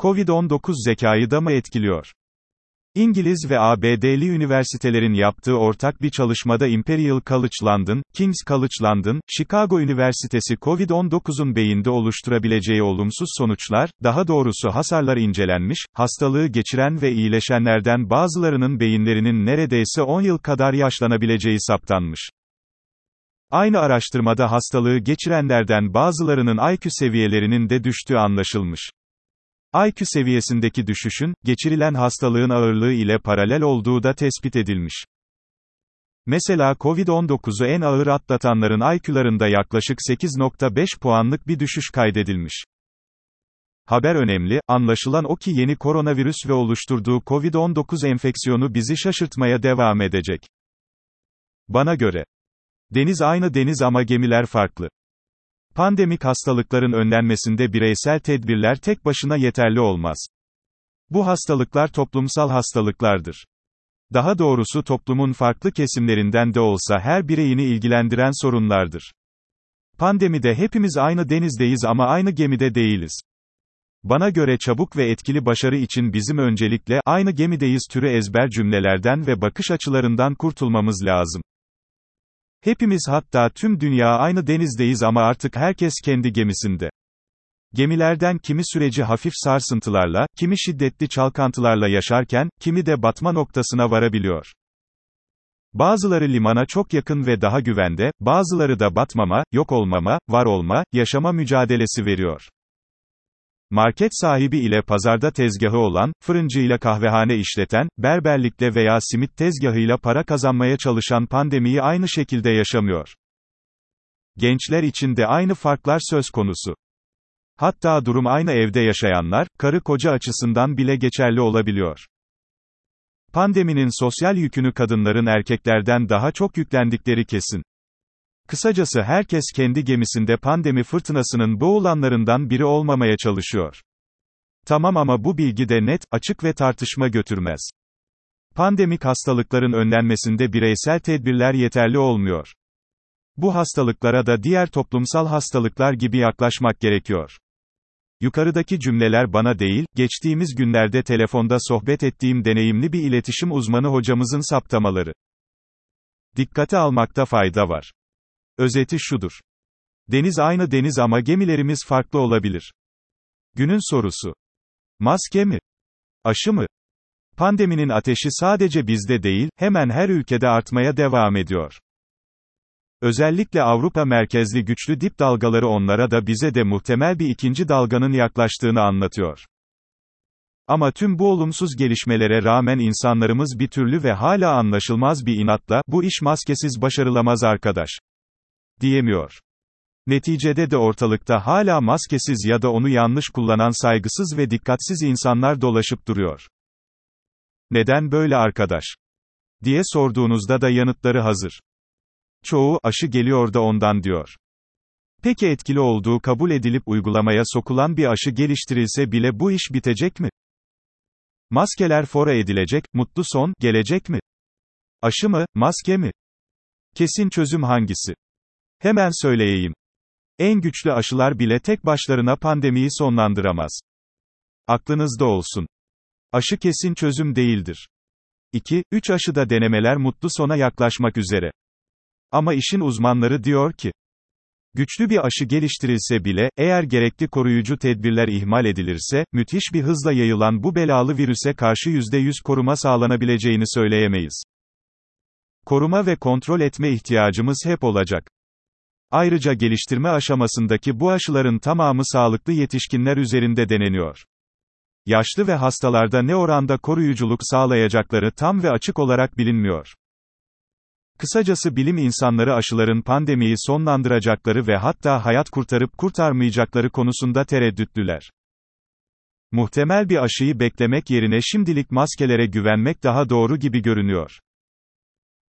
Covid-19 zekayı da mı etkiliyor? İngiliz ve ABD'li üniversitelerin yaptığı ortak bir çalışmada Imperial College London, King's College London, Chicago Üniversitesi COVID-19'un beyinde oluşturabileceği olumsuz sonuçlar, daha doğrusu hasarlar incelenmiş, hastalığı geçiren ve iyileşenlerden bazılarının beyinlerinin neredeyse 10 yıl kadar yaşlanabileceği saptanmış. Aynı araştırmada hastalığı geçirenlerden bazılarının IQ seviyelerinin de düştüğü anlaşılmış. IQ seviyesindeki düşüşün, geçirilen hastalığın ağırlığı ile paralel olduğu da tespit edilmiş. Mesela COVID-19'u en ağır atlatanların IQ'larında yaklaşık 8.5 puanlık bir düşüş kaydedilmiş. Haber önemli, anlaşılan o ki yeni koronavirüs ve oluşturduğu COVID-19 enfeksiyonu bizi şaşırtmaya devam edecek. Bana göre, deniz aynı deniz ama gemiler farklı. Pandemik hastalıkların önlenmesinde bireysel tedbirler tek başına yeterli olmaz. Bu hastalıklar toplumsal hastalıklardır. Daha doğrusu toplumun farklı kesimlerinden de olsa her bireyini ilgilendiren sorunlardır. Pandemide hepimiz aynı denizdeyiz ama aynı gemide değiliz. Bana göre çabuk ve etkili başarı için bizim öncelikle aynı gemideyiz türü ezber cümlelerden ve bakış açılarından kurtulmamız lazım. Hepimiz hatta tüm dünya aynı denizdeyiz ama artık herkes kendi gemisinde. Gemilerden kimi süreci hafif sarsıntılarla, kimi şiddetli çalkantılarla yaşarken, kimi de batma noktasına varabiliyor. Bazıları limana çok yakın ve daha güvende, bazıları da batmama, yok olmama, var olma, yaşama mücadelesi veriyor. Market sahibi ile pazarda tezgahı olan, fırıncıyla kahvehane işleten, berberlikle veya simit tezgahıyla para kazanmaya çalışan pandemiyi aynı şekilde yaşamıyor. Gençler için de aynı farklar söz konusu. Hatta durum aynı evde yaşayanlar, karı koca açısından bile geçerli olabiliyor. Pandeminin sosyal yükünü kadınların erkeklerden daha çok yüklendikleri kesin. Kısacası herkes kendi gemisinde pandemi fırtınasının boğulanlarından biri olmamaya çalışıyor. Tamam ama bu bilgi de net, açık ve tartışma götürmez. Pandemik hastalıkların önlenmesinde bireysel tedbirler yeterli olmuyor. Bu hastalıklara da diğer toplumsal hastalıklar gibi yaklaşmak gerekiyor. Yukarıdaki cümleler bana değil, geçtiğimiz günlerde telefonda sohbet ettiğim deneyimli bir iletişim uzmanı hocamızın saptamaları. Dikkate almakta fayda var. Özeti şudur. Deniz aynı deniz ama gemilerimiz farklı olabilir. Günün sorusu. Maske mi? Aşı mı? Pandeminin ateşi sadece bizde değil, hemen her ülkede artmaya devam ediyor. Özellikle Avrupa merkezli güçlü dip dalgaları onlara da bize de muhtemel bir ikinci dalganın yaklaştığını anlatıyor. Ama tüm bu olumsuz gelişmelere rağmen insanlarımız bir türlü ve hala anlaşılmaz bir inatla, bu iş maskesiz başarılamaz arkadaş diyemiyor. Neticede de ortalıkta hala maskesiz ya da onu yanlış kullanan saygısız ve dikkatsiz insanlar dolaşıp duruyor. Neden böyle arkadaş? diye sorduğunuzda da yanıtları hazır. Çoğu, aşı geliyor da ondan diyor. Peki etkili olduğu kabul edilip uygulamaya sokulan bir aşı geliştirilse bile bu iş bitecek mi? Maskeler fora edilecek, mutlu son, gelecek mi? Aşı mı, maske mi? Kesin çözüm hangisi? Hemen söyleyeyim. En güçlü aşılar bile tek başlarına pandemiyi sonlandıramaz. Aklınızda olsun. Aşı kesin çözüm değildir. 2. 3 aşıda denemeler mutlu sona yaklaşmak üzere. Ama işin uzmanları diyor ki, Güçlü bir aşı geliştirilse bile, eğer gerekli koruyucu tedbirler ihmal edilirse, müthiş bir hızla yayılan bu belalı virüse karşı %100 koruma sağlanabileceğini söyleyemeyiz. Koruma ve kontrol etme ihtiyacımız hep olacak. Ayrıca geliştirme aşamasındaki bu aşıların tamamı sağlıklı yetişkinler üzerinde deneniyor. Yaşlı ve hastalarda ne oranda koruyuculuk sağlayacakları tam ve açık olarak bilinmiyor. Kısacası bilim insanları aşıların pandemiyi sonlandıracakları ve hatta hayat kurtarıp kurtarmayacakları konusunda tereddütlüler. Muhtemel bir aşıyı beklemek yerine şimdilik maskelere güvenmek daha doğru gibi görünüyor.